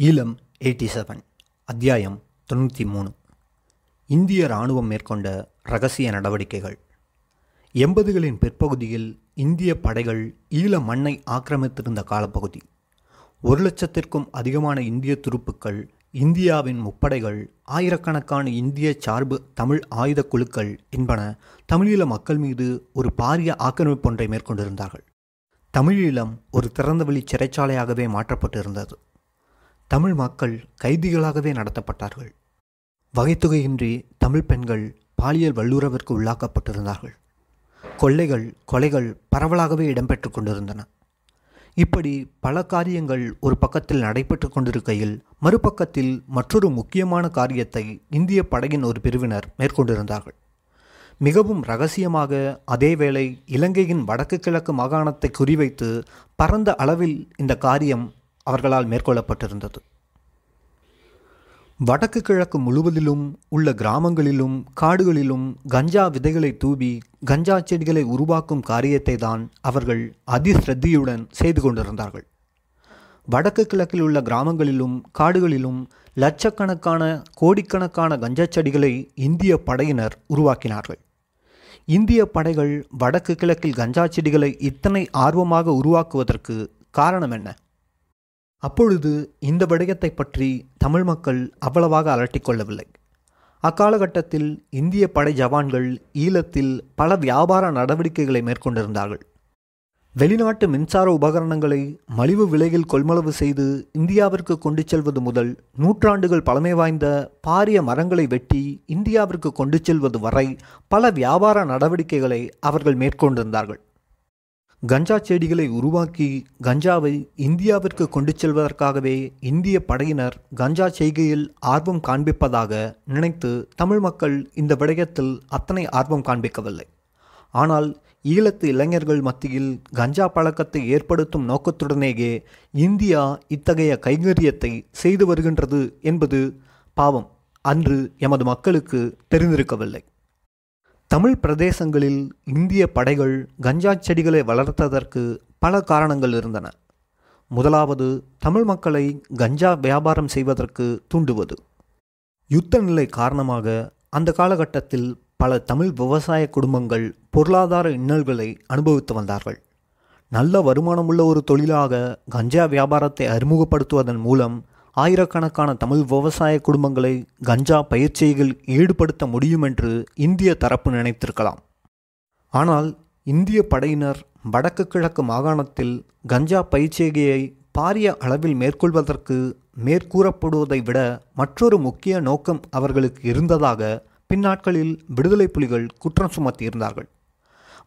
Eelam eighty seven அத்தியாயம் தொண்ணூற்றி மூணு. இந்திய இராணுவம் மேற்கொண்ட ரகசிய நடவடிக்கைகள். எண்பதுகளின் பிற்பகுதியில் இந்திய படைகள் ஈழ மண்ணை ஆக்கிரமித்திருந்த காலப்பகுதி. ஒரு லட்சத்திற்கும் அதிகமான இந்திய துருப்புக்கள் இந்தியாவின் முப்படைகள் ஆயிரக்கணக்கான இந்திய சார்பு தமிழ் ஆயுத குழுக்கள் என்பன தமிழீழ மக்கள் மீது ஒரு பாரிய ஆக்கிரமிப்பொன்றை மேற்கொண்டிருந்தார்கள். தமிழீழம் ஒரு திறந்தவெளி சிறைச்சாலையாகவே மாற்றப்பட்டிருந்தது. தமிழ் மக்கள் கைதிகளாகவே நடத்தப்பட்டார்கள். வகைத்தொகையின்றி தமிழ் பெண்கள் பாலியல் வல்லுறவிற்கு உள்ளாக்கப்பட்டிருந்தார்கள். கொள்ளைகள் கொலைகள் பரவலாகவே இடம்பெற்று கொண்டிருந்தன. இப்படி பல காரியங்கள் ஒரு பக்கத்தில் நடைபெற்று கொண்டிருக்கையில் மறுபக்கத்தில் மற்றொரு முக்கியமான காரியத்தை இந்திய படையின் ஒரு பிரிவினர் மேற்கொண்டிருந்தார்கள். மிகவும் ரகசியமாக அதேவேளை இலங்கையின் வடக்கு கிழக்கு மாகாணத்தை குறிவைத்து பரந்த அளவில் இந்த காரியம் அவர்களால் மேற்கொள்ளப்பட்டிருந்தது. வடக்கு கிழக்கு முழுவதிலும் உள்ள கிராமங்களிலும் காடுகளிலும் கஞ்சா விதைகளை தூவி கஞ்சா செடிகளை உருவாக்கும் காரியத்தை தான் அவர்கள் அதிசிரத்தியுடன் செய்து கொண்டிருந்தார்கள். வடக்கு கிழக்கில் உள்ள கிராமங்களிலும் காடுகளிலும் லட்சக்கணக்கான கோடிக்கணக்கான கஞ்சா செடிகளை இந்திய படையினர் உருவாக்கினார்கள். இந்திய படைகள் வடக்கு கிழக்கில் கஞ்சா செடிகளை இத்தனை ஆர்வமாக உருவாக்குவதற்கு காரணம் என்ன? அப்பொழுது இந்த விடயத்தை பற்றி தமிழ் மக்கள் அவ்வளவாக அலட்டிக்கொள்ளவில்லை அக்காலகட்டத்தில் இந்திய படை ஜவான்கள் ஈழத்தில் பல வியாபார நடவடிக்கைகளை மேற்கொண்டிருந்தார்கள். வெளிநாட்டு மின்சார உபகரணங்களை மலிவு விலையில் கொள்மளவு செய்து இந்தியாவிற்கு கொண்டு செல்வது முதல் நூற்றாண்டுகள் பழமை வாய்ந்த பாரிய மரங்களை வெட்டி இந்தியாவிற்கு கொண்டு செல்வது வரை பல வியாபார நடவடிக்கைகளை அவர்கள் மேற்கொண்டிருந்தார்கள். கஞ்சா செடிகளை உருவாக்கி கஞ்சாவை இந்தியாவிற்கு கொண்டு செல்வதற்காகவே இந்திய படையினர் கஞ்சா செய்கையில் ஆர்வம் காண்பிப்பதாக நினைத்து தமிழ் மக்கள் இந்த விடயத்தில் அத்தனை ஆர்வம் காண்பிக்கவில்லை. ஆனால் ஈழத்து இளைஞர்கள் மத்தியில் கஞ்சா பழக்கத்தை ஏற்படுத்தும் நோக்கத்துடனேயே இந்தியா இத்தகைய கைங்கரியத்தை செய்து வருகின்றது என்பது பாவம். அன்று எமது மக்களுக்கு தெரிந்திருக்கவில்லை. தமிழ் பிரதேசங்களில் இந்திய படைகள் கஞ்சா செடிகளை வளர்த்ததற்கு பல காரணங்கள் இருந்தன. முதலாவது தமிழ் மக்களை கஞ்சா வியாபாரம் செய்வதற்கு தூண்டுவது. யுத்த நிலை காரணமாக அந்த காலகட்டத்தில் பல தமிழ் விவசாய குடும்பங்கள் பொருளாதார இன்னல்களை அனுபவித்து வந்தார்கள். நல்ல வருமானமுள்ள ஒரு தொழிலாக கஞ்சா வியாபாரத்தை அறிமுகப்படுத்துவதன் மூலம் ஆயிரக்கணக்கான தமிழ் விவசாய குடும்பங்களை கஞ்சா பயிற்சியில் ஈடுபடுத்த முடியும் என்று இந்திய தரப்பு நினைத்திருக்கலாம். ஆனால் இந்திய படையினர் வடக்கு கிழக்கு மாகாணத்தில் கஞ்சா பயிற்சிகையை பாரிய அளவில் மேற்கொள்வதற்கு மேற்கூறப்படுவதை விட மற்றொரு முக்கிய நோக்கம் அவர்களுக்கு இருந்ததாக பின்னாட்களில் விடுதலை புலிகள் குற்றம் சுமத்தியிருந்தார்கள்.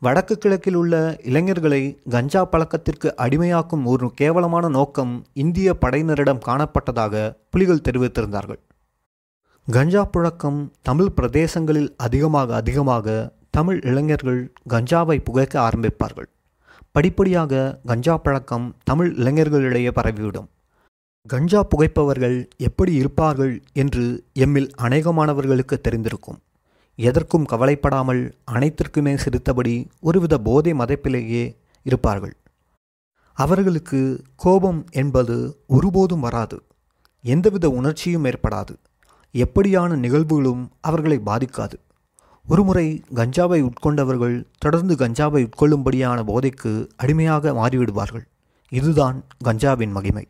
வடக்கு கிழக்கில் உள்ள இளைஞர்களை கஞ்சா பழக்கத்திற்கு அடிமையாக்கும் ஒரு கேவலமான நோக்கம் இந்திய படையினரிடம் காணப்பட்டதாக புலிகள் தெரிவித்திருந்தார்கள். கஞ்சா புழக்கம் தமிழ் பிரதேசங்களில் அதிகமாக அதிகமாக தமிழ் இளைஞர்கள் கஞ்சாவை புகைக்க ஆரம்பிப்பார்கள். படிப்படியாக கஞ்சா பழக்கம் தமிழ் இளைஞர்களிடையே பரவிவிடும். கஞ்சா புகைப்பவர்கள் எப்படி இருப்பார்கள் என்று எம்மில் அநேகமானவர்களுக்கு தெரிந்திருக்கும். எதற்கும் கவலைப்படாமல் அனைத்திற்குமே சிரித்தபடி ஒருவித போதை மதைப்பிலேயே இருப்பார்கள். அவர்களுக்கு கோபம் என்பது ஒருபோதும் வராது. எந்தவித உணர்ச்சியும் ஏற்படாது. எப்படியான நிகழ்வுகளும் அவர்களை பாதிக்காது. ஒருமுறை கஞ்சாவை உட்கொண்டவர்கள் தொடர்ந்து கஞ்சாவை உட்கொள்ளும்படியான போதைக்கு அடிமையாக மாறிவிடுவார்கள். இதுதான் கஞ்சாவின் மகிமை.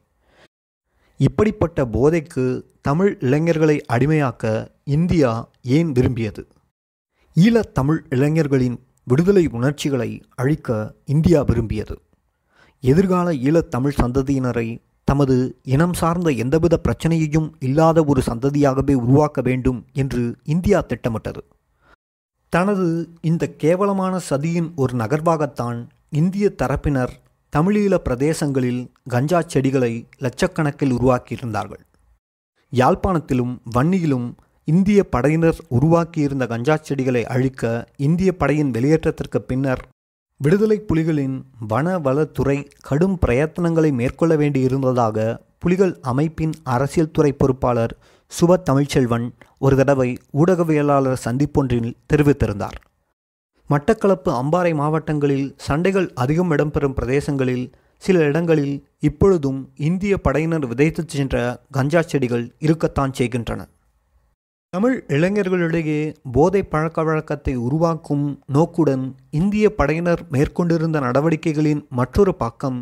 இப்படிப்பட்ட போதைக்கு தமிழ் இளைஞர்களை அடிமையாக்க இந்தியா ஏன் விரும்பியது? ஈழத்தமிழ் இளைஞர்களின் விடுதலை உணர்ச்சிகளை அழிக்க இந்தியா விரும்பியது. எதிர்கால ஈழத்தமிழ் சந்ததியினரை தமது இனம் சார்ந்த எந்தவித பிரச்சனையையும் இல்லாத ஒரு சந்ததியாகவே உருவாக்க வேண்டும் என்று இந்தியா திட்டமிட்டது. தனது இந்த கேவலமான சதியின் ஒரு நகர்வாகத்தான் இந்திய தரப்பினர் தமிழீழ பிரதேசங்களில் கஞ்சா செடிகளை லட்சக்கணக்கில் உருவாக்கியிருந்தார்கள். யாழ்ப்பாணத்திலும் வன்னியிலும் இந்திய படையினர் உருவாக்கியிருந்த கஞ்சா செடிகளை அழிக்க இந்திய படையின் வெளியேற்றத்திற்கு பின்னர் விடுதலை புலிகளின் வனவளத்துறை கடும் பிரயத்தனங்களை மேற்கொள்ள வேண்டியிருந்ததாக புலிகள் அமைப்பின் அரசியல் துறை பொறுப்பாளர் சுப தமிழ்ச்செல்வன் ஒரு தடவை ஊடகவியலாளர் சந்திப்பொன்றில் தெரிவித்திருந்தார். மட்டக்களப்பு அம்பாறை மாவட்டங்களில் சண்டைகள் அதிகம் இடம்பெறும் பிரதேசங்களில் சில இடங்களில் இப்பொழுதும் இந்திய படையினர் விதைத்துச் சென்ற கஞ்சா செடிகள் இருக்கத்தான் செய்கின்றன. தமிழ் இளைஞர்களிடையே போதை பழக்க வழக்கத்தை உருவாக்கும் நோக்குடன் இந்திய படையினர் மேற்கொண்டிருந்த நடவடிக்கைகளின் மற்றொரு பக்கம்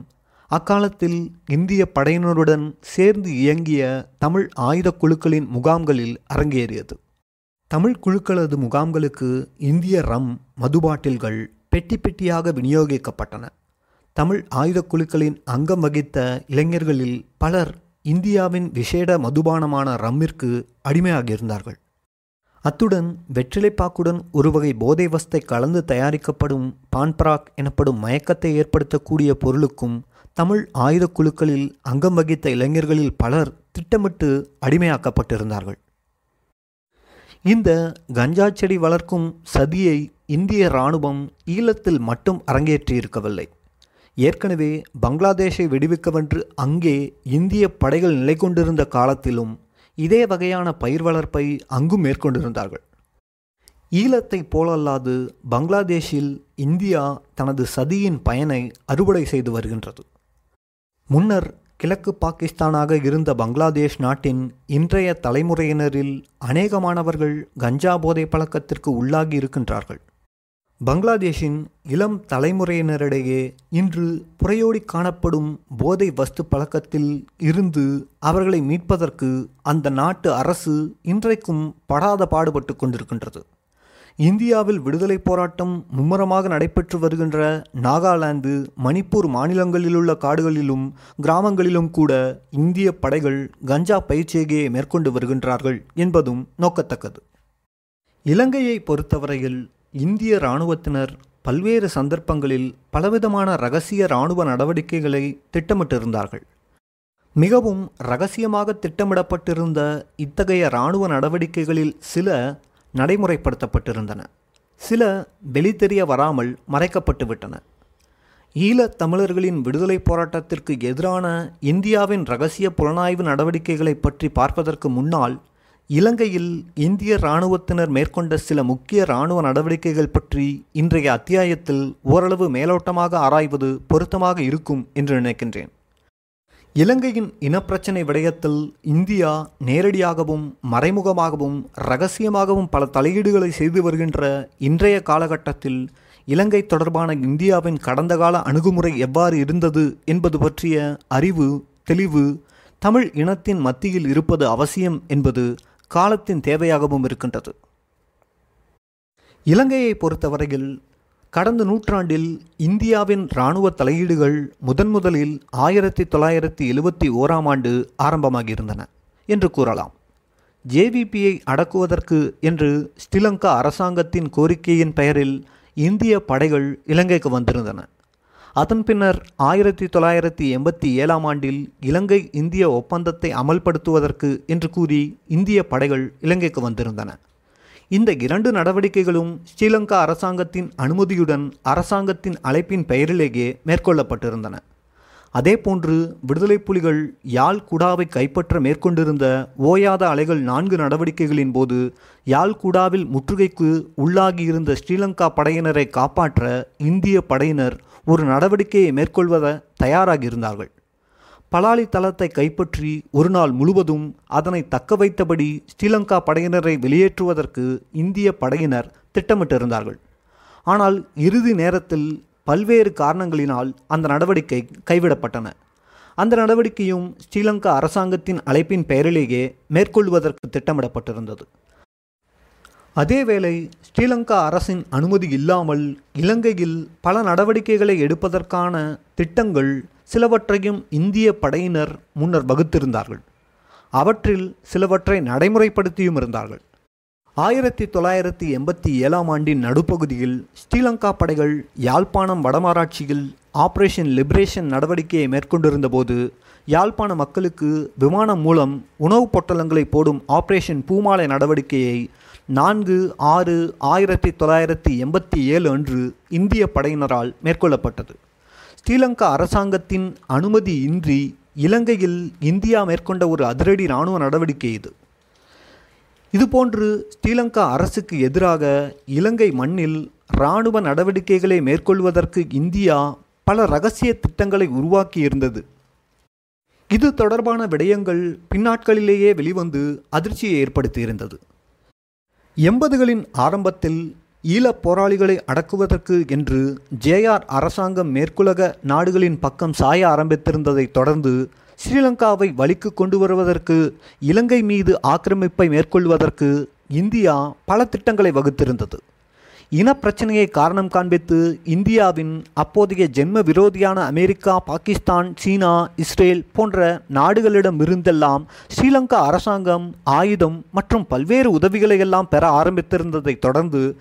அக்காலத்தில் இந்திய படையினருடன் சேர்ந்து இயங்கிய தமிழ் ஆயுத குழுக்களின் முகாம்களில் அரங்கேறியது. தமிழ் குழுக்களது முகாம்களுக்கு இந்திய ரம் மதுபாட்டில்கள் பெட்டி பெட்டியாக விநியோகிக்கப்பட்டன. தமிழ் ஆயுத குழுக்களின் அங்கம் வகித்த இளைஞர்களில் பலர் இந்தியாவின் விசேட மதுபானமான ரம்மிற்கு அடிமையாகியிருந்தார்கள். அத்துடன் வெற்றிலைப்பாக்குடன் ஒரு வகை போதை வஸ்தை கலந்து தயாரிக்கப்படும் பான்பராக் எனப்படும் மயக்கத்தை ஏற்படுத்தக்கூடிய பொருளுக்கும் தமிழ் ஆயுத குழுக்களில் அங்கம் வகித்த இளைஞர்களில் பலர் திட்டமிட்டு அடிமையாக்கப்பட்டிருந்தார்கள். இந்த கஞ்சா செடி வளர்க்கும் சதியை இந்திய இராணுவம் ஈழத்தில் மட்டும் அரங்கேற்றியிருக்கவில்லை. ஏற்கனவே பங்களாதேஷை வெடிவிக்கவென்று அங்கே இந்திய படைகள் நிலை கொண்டிருந்த காலத்திலும் இதே வகையான பயிர் வளர்ப்பை அங்கும் மேற்கொண்டிருந்தார்கள். ஈழத்தைப் போலல்லாது பங்களாதேஷில் இந்தியா தனது சதியின் பயனை அறுவடை செய்து வருகின்றது. முன்னர் கிழக்கு பாகிஸ்தானாக இருந்த பங்களாதேஷ் நாட்டின் இன்றைய தலைமுறையினரில் அநேகமானவர்கள் கஞ்சா போதை பழக்கத்திற்கு உள்ளாகி இருக்கின்றார்கள். பங்களாதேஷின் இளம் தலைமுறையினரிடையே இன்று புறையோடி காணப்படும் போதை வஸ்து பழக்கத்தில் இருந்து அவர்களை மீட்பதற்கு அந்த நாட்டு அரசு இன்றைக்கும் படாத பாடுபட்டு கொண்டிருக்கின்றது. இந்தியாவில் விடுதலை போராட்டம் மும்முரமாக நடைபெற்று வருகின்ற நாகாலாந்து மணிப்பூர் மாநிலங்களிலுள்ள காடுகளிலும் கிராமங்களிலும் கூட இந்திய படைகள் கஞ்சா பயிற்சியை மேற்கொண்டு வருகின்றார்கள் என்பதும் நோக்கத்தக்கது. இலங்கையை பொறுத்தவரையில் இந்திய இராணுவத்தினர் பல்வேறு சந்தர்ப்பங்களில் பலவிதமான ரகசிய இராணுவ நடவடிக்கைகளை திட்டமிட்டிருந்தார்கள். மிகவும் ரகசியமாக திட்டமிடப்பட்டிருந்த இத்தகைய இராணுவ நடவடிக்கைகளில் சில நடைமுறைப்படுத்தப்பட்டிருந்தன. சில வெளித்தெரிய வராமல் மறைக்கப்பட்டுவிட்டன. ஈழத் தமிழர்களின் விடுதலை போராட்டத்திற்கு எதிரான இந்தியாவின் ரகசிய புலனாய்வு நடவடிக்கைகளை பற்றி பார்ப்பதற்கு முன்னால் இலங்கையில் இந்திய இராணுவத்தினர் மேற்கொண்ட சில முக்கிய இராணுவ நடவடிக்கைகள் பற்றி இன்றைய அத்தியாயத்தில் ஓரளவு மேலோட்டமாக ஆராய்வது பொருத்தமாக இருக்கும் என்று நினைக்கின்றேன். இலங்கையின் இனப்பிரச்சினை விடயத்தில் இந்தியா நேரடியாகவும் மறைமுகமாகவும் இரகசியமாகவும் பல தலையீடுகளை செய்து வருகின்ற இன்றைய காலகட்டத்தில் இலங்கை தொடர்பான இந்தியாவின் கடந்த கால அணுகுமுறை எவ்வாறு இருந்தது என்பது பற்றிய அறிவு தெளிவு தமிழ் இனத்தின் மத்தியில் இருப்பது அவசியம் என்பது காலத்தின் தேவையாகவும் இருக்கின்றது. இலங்கையை பொறுத்தவரையில் கடந்த நூற்றாண்டில் இந்தியாவின் இராணுவ தலையீடுகள் முதன் முதலில் ஆயிரத்தி தொள்ளாயிரத்தி எழுபத்தி ஓராம் ஆண்டு ஆரம்பமாகியிருந்தன என்று கூறலாம். ஜேவிபியை அடக்குவதற்கு என்று ஸ்ரீலங்கா அரசாங்கத்தின் கோரிக்கையின் பெயரில் இந்திய படைகள் இலங்கைக்கு வந்திருந்தன. அதன் பின்னர் ஆயிரத்தி தொள்ளாயிரத்தி எண்பத்தி ஏழாம் ஆண்டில் இலங்கை இந்திய ஒப்பந்தத்தை அமல்படுத்துவதற்கு என்று கூறி இந்திய படைகள் இலங்கைக்கு வந்திருந்தன. இந்த இரண்டு நடவடிக்கைகளும் ஸ்ரீலங்கா அரசாங்கத்தின் அனுமதியுடன் அரசாங்கத்தின் அழைப்பின் பெயரிலேயே மேற்கொள்ளப்பட்டிருந்தன. அதேபோன்று விடுதலை புலிகள் யாழ் குடாவை கைப்பற்ற மேற்கொண்டிருந்த ஓயாத அலைகள் நான்கு நடவடிக்கைகளின் போது யாழ் குடாவில் முற்றுகைக்கு உள்ளாகியிருந்த ஸ்ரீலங்கா படையினரை காப்பாற்ற இந்திய படையினர் ஒரு நடவடிக்கையை மேற்கொள்வத தயாராகியிருந்தார்கள் பலாலி தளத்தை கைப்பற்றி ஒரு நாள் முழுவதும் அதனை தக்க வைத்தபடி ஸ்ரீலங்கா படையினரை வெளியேற்றுவதற்கு இந்திய படையினர் திட்டமிட்டிருந்தார்கள். ஆனால் இறுதி நேரத்தில் பல்வேறு காரணங்களினால் அந்த நடவடிக்கை கைவிடப்பட்டன. அந்த நடவடிக்கையும் ஸ்ரீலங்கா அரசாங்கத்தின் அழைப்பின் பெயரிலேயே மேற்கொள்வதற்கு திட்டமிடப்பட்டிருந்தது. அதேவேளை ஸ்ரீலங்கா அரசின் அனுமதி இல்லாமல் இலங்கையில் பல நடவடிக்கைகளை எடுப்பதற்கான திட்டங்கள் சிலவற்றையும் இந்திய படையினர் முன்னர் வகுத்திருந்தார்கள். அவற்றில் சிலவற்றை நடைமுறைப்படுத்தியும் இருந்தார்கள். ஆயிரத்தி தொள்ளாயிரத்தி எண்பத்தி ஏழாம் ஆண்டின் நடுப்பகுதியில் ஸ்ரீலங்கா படைகள் யாழ்ப்பாணம் வடமராட்சியில் ஆபரேஷன் லிபரேஷன் நடவடிக்கையை மேற்கொண்டிருந்தபோது யாழ்ப்பாண மக்களுக்கு விமானம் மூலம் உணவுப் பொட்டலங்களை போடும் ஆபரேஷன் பூமாலை நடவடிக்கையை நான்கு ஆறு ஆயிரத்தி தொள்ளாயிரத்தி எண்பத்தி ஏழு அன்று இந்திய படையினரால் மேற்கொள்ளப்பட்டது. ஸ்ரீலங்கா அரசாங்கத்தின் அனுமதி இன்றி இலங்கையில் இந்தியா மேற்கொண்ட ஒரு அதிரடி இராணுவ நடவடிக்கை இது. இதுபோன்று ஸ்ரீலங்கா அரசுக்கு எதிராக இலங்கை மண்ணில் இராணுவ நடவடிக்கைகளை மேற்கொள்வதற்கு இந்தியா பல ரகசிய திட்டங்களை உருவாக்கியிருந்தது. இது தொடர்பான விடயங்கள் பின்னாட்களிலேயே வெளிவந்து அதிர்ச்சியை ஏற்படுத்தியிருந்தது. எண்பதுகளின் ஆரம்பத்தில் ஈழப் போராளிகளை அடக்குவதற்கு என்று ஜேஆர் அரசாங்கம் மேற்குலக நாடுகளின் பக்கம் சாய ஆரம்பித்திருந்ததை தொடர்ந்து ஸ்ரீலங்காவை வழிக்கு கொண்டு வருவதற்கு இலங்கை மீது ஆக்கிரமிப்பை மேற்கொள்வதற்கு இந்தியா பல திட்டங்களை வகுத்திருந்தது. இனப்பிரச்சனையை காரணம் காண்பித்து இந்தியாவின் அப்போதைய ஜென்ம விரோதியான அமெரிக்கா பாகிஸ்தான் சீனா இஸ்ரேல் போன்ற நாடுகளிடமிருந்தெல்லாம் ஸ்ரீலங்கா அரசாங்கம் ஆயுதம் மற்றும் பல்வேறு உதவிகளை எல்லாம் பெற ஆரம்பித்திருந்ததை தொடர்ந்து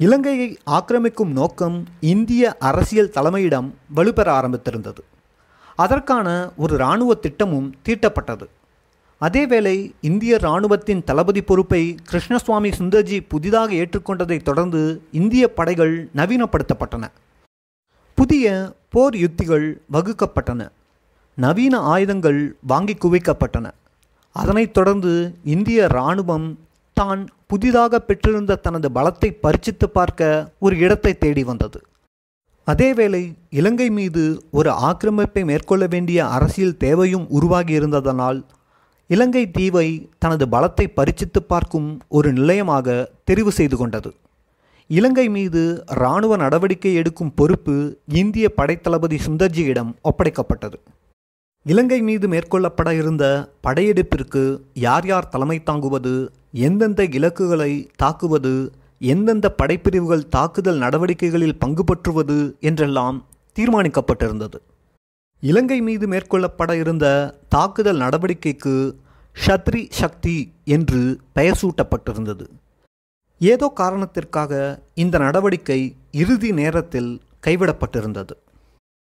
இலங்கையை ஆக்கிரமிக்கும் நோக்கம் இந்திய அரசியல் தலைமையிடம் வலுப்பெற ஆரம்பித்திருந்தது. அதற்கான ஒரு இராணுவ திட்டமும் தீட்டப்பட்டது. அதேவேளை இந்திய இராணுவத்தின் தளபதி பொறுப்பை கிருஷ்ணசுவாமி சுந்தர்ஜி புதிதாக ஏற்றுக்கொண்டதைத் தொடர்ந்து இந்திய படைகள் நவீனப்படுத்தப்பட்டன. புதிய போர் யுத்திகள் வகுக்கப்பட்டன. நவீன ஆயுதங்கள் வாங்கி குவிக்கப்பட்டன. அதனைத் தொடர்ந்து இந்திய இராணுவம் தான் புதிதாக பெற்றிருந்த தனது பலத்தை பரிச்சித்து பார்க்க ஒரு இடத்தை தேடி வந்தது. அதேவேளை இலங்கை மீது ஒரு ஆக்கிரமிப்பை மேற்கொள்ள வேண்டிய அரசியல் தேவையும் உருவாகியிருந்ததனால் இலங்கை தீவை தனது பலத்தை பரிச்சித்து பார்க்கும் ஒரு நிலையமாக தெரிவு செய்து கொண்டது. இலங்கை மீது இராணுவ நடவடிக்கை எடுக்கும் பொறுப்பு இந்திய படைத்தளபதி சுந்தர்ஜியிடம் ஒப்படைக்கப்பட்டது. இலங்கை மீது மேற்கொள்ளப்பட இருந்த படையெடுப்பிற்கு யார் யார் தலைமை தாங்குவது எந்தெந்த இலக்குகளை தாக்குவது எந்தெந்த படைப்பிரிவுகள் தாக்குதல் நடவடிக்கைகளில் பங்கு பற்றுவது என்றெல்லாம் தீர்மானிக்கப்பட்டிருந்தது. இலங்கை மீது மேற்கொள்ளப்பட இருந்த தாக்குதல் நடவடிக்கைக்கு ஷத்ரி சக்தி என்று பெயர் சூட்டப்பட்டிருந்தது. ஏதோ காரணத்திற்காக இந்த நடவடிக்கை இறுதி நேரத்தில் கைவிடப்பட்டிருந்தது.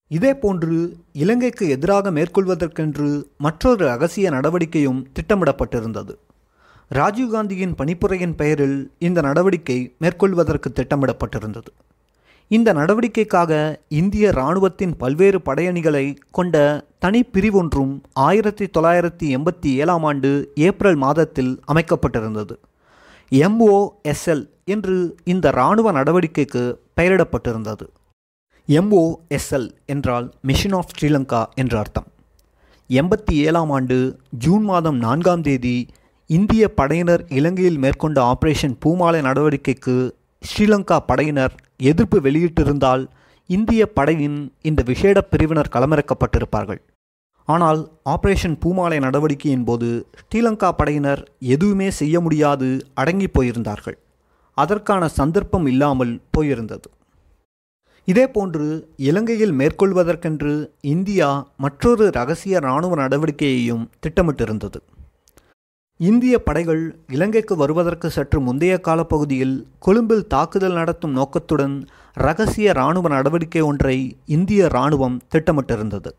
இதேபோன்று இலங்கைக்கு எதிராக மேற்கொள்வதற்கென்று மற்றொரு ரகசிய நடவடிக்கையும் திட்டமிடப்பட்டிருந்தது. ராஜீவ்காந்தியின் பணிப்புரையின் பெயரில் இந்த நடவடிக்கை மேற்கொள்வதற்கு திட்டமிடப்பட்டிருந்தது. இந்த நடவடிக்கைக்காக இந்திய இராணுவத்தின் பல்வேறு படையணிகளை கொண்ட தனிப்பிரிவொன்றும் ஆயிரத்தி தொள்ளாயிரத்தி எண்பத்தி ஏழாம் ஆண்டு ஏப்ரல் மாதத்தில் அமைக்கப்பட்டிருந்தது. எம்ஓஎஸ்எல் என்று இந்த இராணுவ நடவடிக்கைக்கு பெயரிடப்பட்டிருந்தது. எம்ஓஎஸ்எல் என்றால் மிஷன் ஆஃப் ஸ்ரீலங்கா என்று அர்த்தம். எண்பத்தி ஏழாம் ஆண்டு ஜூன் மாதம் நான்காம் தேதி இந்திய படையினர் இலங்கையில் மேற்கொண்ட ஆபரேஷன் பூமாலை நடவடிக்கைக்கு ஸ்ரீலங்கா படையினர் எதிர்ப்பு வெளியிட்டிருந்தால் இந்திய படையின் இந்த விசேட பிரிவினர் களமிறக்கப்பட்டிருப்பார்கள். ஆனால் ஆபரேஷன் பூமாலை நடவடிக்கையின் போது ஸ்ரீலங்கா படையினர் எதுவுமே செய்ய முடியாது அடங்கி போயிருந்தார்கள். அதற்கான சந்தர்ப்பம் இல்லாமல் போயிருந்தது. இதேபோன்று இலங்கையில் மேற்கொள்வதற்கென்று இந்தியா மற்றொரு ரகசிய இராணுவ நடவடிக்கையையும் திட்டமிட்டிருந்தது. இந்திய படைகள் இலங்கைக்கு வருவதற்கு சற்று முந்தைய காலப்பகுதியில் கொழும்பில் தாக்குதல் நடத்தும் நோக்கத்துடன் ரகசிய இராணுவ நடவடிக்கை ஒன்றை இந்திய இராணுவம் திட்டமிட்டிருந்தது.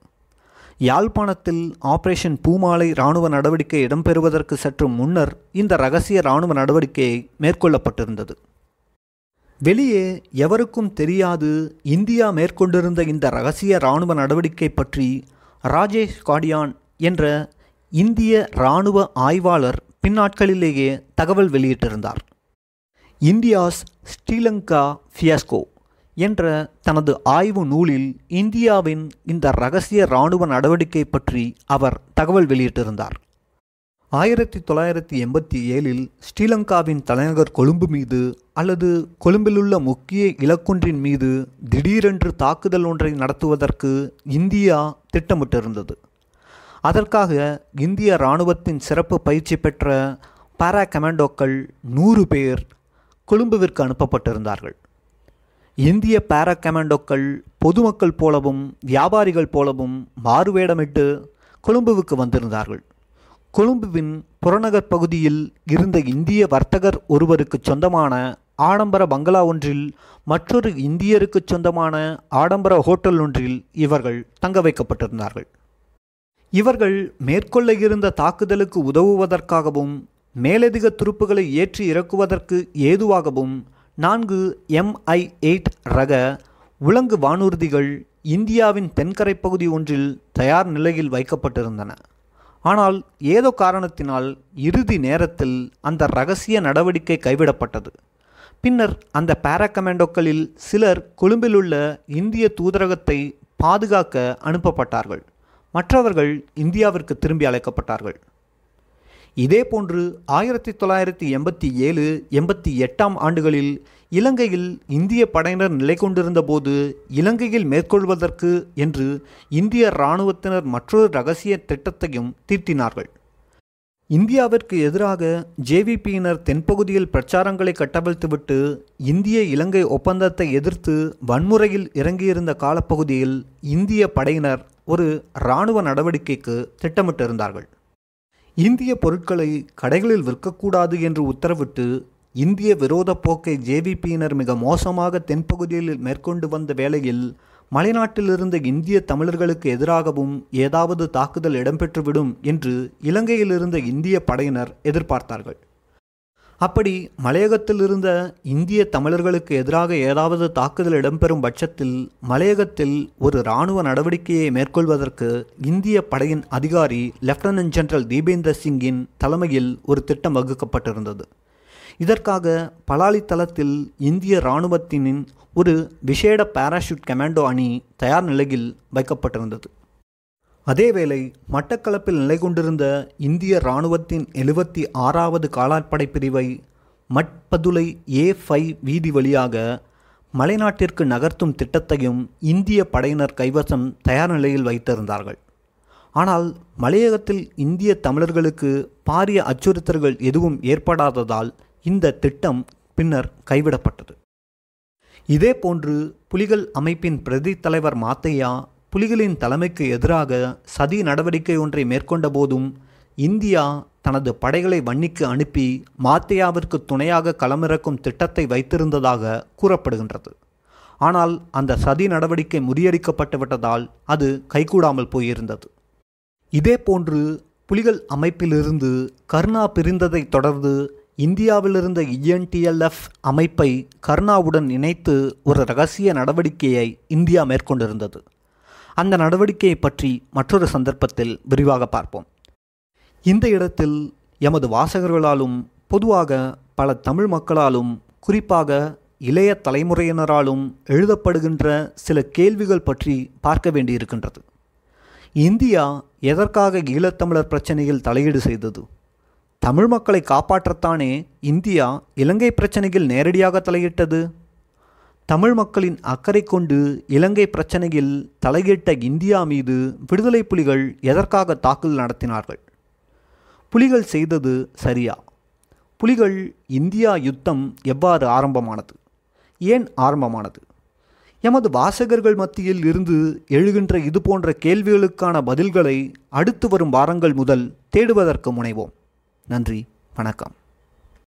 யாழ்ப்பாணத்தில் ஆபரேஷன் பூமாலை இராணுவ நடவடிக்கை இடம்பெறுவதற்கு சற்று முன்னர் இந்த ரகசிய இராணுவ நடவடிக்கை மேற்கொள்ளப்பட்டிருந்தது. வெளியே எவருக்கும் தெரியாது இந்தியா மேற்கொண்டிருந்த இந்த ரகசிய இராணுவ நடவடிக்கை பற்றி ராஜேஷ் காடியான் என்ற இந்திய இராணுவ ஆய்வாளர் பின்னாட்களிலேயே தகவல் வெளியிட்டிருந்தார். இந்தியாஸ் ஸ்ரீலங்கா ஃபியாஸ்கோ என்ற தனது ஆய்வு நூலில் இந்தியாவின் இந்த ரகசிய இராணுவ நடவடிக்கை பற்றி அவர் தகவல் வெளியிட்டிருந்தார். ஆயிரத்தி தொள்ளாயிரத்தி எண்பத்தி ஏழில் ஸ்ரீலங்காவின் தலைநகர் கொழும்பு மீது அல்லது கொழும்பிலுள்ள முக்கிய இலக்கொன்றின் மீது திடீரென்று தாக்குதல் ஒன்றை நடத்துவதற்கு இந்தியா திட்டமிட்டிருந்தது. அதற்காக இந்திய இராணுவத்தின் சிறப்பு பயிற்சி பெற்ற பாரா கமாண்டோக்கள் நூறு பேர் கொழும்புவிற்கு அனுப்பப்பட்டிருந்தார்கள். இந்திய பாரா கமாண்டோக்கள் பொதுமக்கள் போலவும் வியாபாரிகள் போலவும் மாறுவேடமிட்டு கொழும்புவுக்கு வந்திருந்தார்கள். கொழும்புவின் புறநகர் பகுதியில் இருந்த இந்திய வர்த்தகர் ஒருவருக்கு சொந்தமான ஆடம்பர பங்களா ஒன்றில் மற்றொரு இந்தியருக்கு சொந்தமான ஆடம்பர ஹோட்டல் ஒன்றில் இவர்கள் தங்க வைக்கப்பட்டிருந்தார்கள். இவர்கள் மேற்கொள்ள இருந்த தாக்குதலுக்கு உதவுவதற்காகவும் மேலதிக துருப்புகளை ஏற்றி இறக்குவதற்கு ஏதுவாகவும் நான்கு எம்ஐ எயிட் ரக உலங்கு வானூர்திகள் இந்தியாவின் தென்கரை பகுதி ஒன்றில் தயார் நிலையில் வைக்கப்பட்டிருந்தன. ஆனால் ஏதோ காரணத்தினால் இறுதி நேரத்தில் அந்த ரகசிய நடவடிக்கை கைவிடப்பட்டது. பின்னர் அந்த பாராகமாண்டோக்களில் சிலர் கொழும்பிலுள்ள இந்திய தூதரகத்தை பாதுகாக்க அனுப்பப்பட்டார்கள். மற்றவர்கள் இந்தியாவிற்கு திரும்பி அழைக்கப்பட்டார்கள். இதேபோன்று ஆயிரத்தி தொள்ளாயிரத்தி எண்பத்தி ஏழு எண்பத்தி எட்டாம் ஆண்டுகளில் இலங்கையில் இந்திய படையினர் நிலை கொண்டிருந்த போது இலங்கையில் மேற்கொள்வதற்கு என்று இந்திய இராணுவத்தினர் மற்றொரு ரகசிய திட்டத்தையும் தீட்டினார்கள். இந்தியாவிற்கு எதிராக ஜேவிபியினர் தென்பகுதியில் பிரச்சாரங்களை கட்டவிழ்த்துவிட்டு இந்திய இலங்கை ஒப்பந்தத்தை எதிர்த்து வன்முறையில் இறங்கியிருந்த காலப்பகுதியில் இந்திய படையினர் ஒரு இராணுவ நடவடிக்கைக்கு திட்டமிட்டிருந்தார்கள். இந்திய பொருட்களை கடைகளில் விற்கக்கூடாது என்று உத்தரவிட்டு இந்திய விரோத போக்கை ஜேவிபியினர் மிக மோசமாக தென்பகுதியில் மேற்கொண்டு வந்த வேளையில் மலைநாட்டிலிருந்த இந்திய தமிழர்களுக்கு எதிராகவும் ஏதாவது தாக்குதல் இடம்பெற்றுவிடும் என்று இலங்கையில் இருந்த இந்திய படையினர் எதிர்பார்த்தார்கள். அப்படி மலையகத்தில் இருந்த இந்திய தமிழர்களுக்கு எதிராக ஏதாவது தாக்குதல் இடம்பெறும் பட்சத்தில் மலையகத்தில் ஒரு இராணுவ நடவடிக்கையை மேற்கொள்வதற்கு இந்திய படையின் அதிகாரி லெப்டினன்ட் ஜெனரல் தீபேந்தர் சிங்கின் தலைமையில் ஒரு திட்டம் வகுக்கப்பட்டிருந்தது. இதற்காக பலாலி தளத்தில் இந்திய இராணுவத்தினின் ஒரு விசேட பாராஷூட் கமாண்டோ அணி தயார் நிலையில் வைக்கப்பட்டிருந்தது. அதேவேளை மட்டக்களப்பில் நிலை கொண்டிருந்த இந்திய இராணுவத்தின் எழுபத்தி ஆறாவது காலாட்படை பிரிவை மட்பதுளை ஏ ஃபைவ் வீதி வழியாக மலைநாட்டிற்கு நகர்த்தும் திட்டத்தையும் இந்திய படையினர் கைவசம் தயார் நிலையில் வைத்திருந்தார்கள். ஆனால் மலையகத்தில் இந்திய தமிழர்களுக்கு பாரிய அச்சுறுத்தல்கள் எதுவும் ஏற்படாததால் இந்த திட்டம் பின்னர் கைவிடப்பட்டது. இதேபோன்று புலிகள் அமைப்பின் பிரதி தலைவர் மாத்தையா புலிகளின் தலைமைக்கு எதிராக சதி நடவடிக்கை ஒன்றை மேற்கொண்ட போதும் இந்தியா தனது படைகளை வன்னிக்கு அனுப்பி மாத்தையாவிற்கு துணையாக களமிறக்கும் திட்டத்தை வைத்திருந்ததாக கூறப்படுகின்றது. ஆனால் அந்த சதி நடவடிக்கை முறியடிக்கப்பட்டு விட்டதால் அது கைகூடாமல் போயிருந்தது. இதேபோன்று புலிகள் அமைப்பிலிருந்து கருணா பிரிந்ததைத் தொடர்ந்து இந்தியாவிலிருந்த இஎன்டிஎல்எஃப் அமைப்பை கருணாவுடன் இணைத்து ஒரு ரகசிய நடவடிக்கையை இந்தியா மேற்கொண்டிருந்தது. அந்த நடவடிக்கையை பற்றி மற்றொரு சந்தர்ப்பத்தில் விரிவாக பார்ப்போம். இந்த இடத்தில் எமது வாசகர்களாலும் பொதுவாக பல தமிழ் மக்களாலும் குறிப்பாக இளைய தலைமுறையினராலும் எழுதப்படுகின்ற சில கேள்விகள் பற்றி பார்க்க வேண்டியிருக்கின்றது. இந்தியா எதற்காக ஈழத்தமிழர் பிரச்சனையில் தலையீடு செய்தது? தமிழ் மக்களை காப்பாற்றத்தானே இந்தியா இலங்கை பிரச்சனையில் நேரடியாக தலையிட்டது? தமிழ் மக்களின் அக்கறை கொண்டு இலங்கை பிரச்சனையில் தலையிட்ட இந்தியா மீது விடுதலை புலிகள் எதற்காக தாக்குதல் நடத்தினார்கள்? புலிகள் செய்தது சரியா? புலிகள் இந்தியா யுத்தம் எவ்வாறு ஆரம்பமானது? ஏன் ஆரம்பமானது? எமது வாசகர்கள் மத்தியில் இருந்து எழுகின்ற இது போன்ற கேள்விகளுக்கான பதில்களை அடுத்து வரும் வாரங்கள் முதல் தேடுவதற்கு முனைவோம். நன்றி வணக்கம்.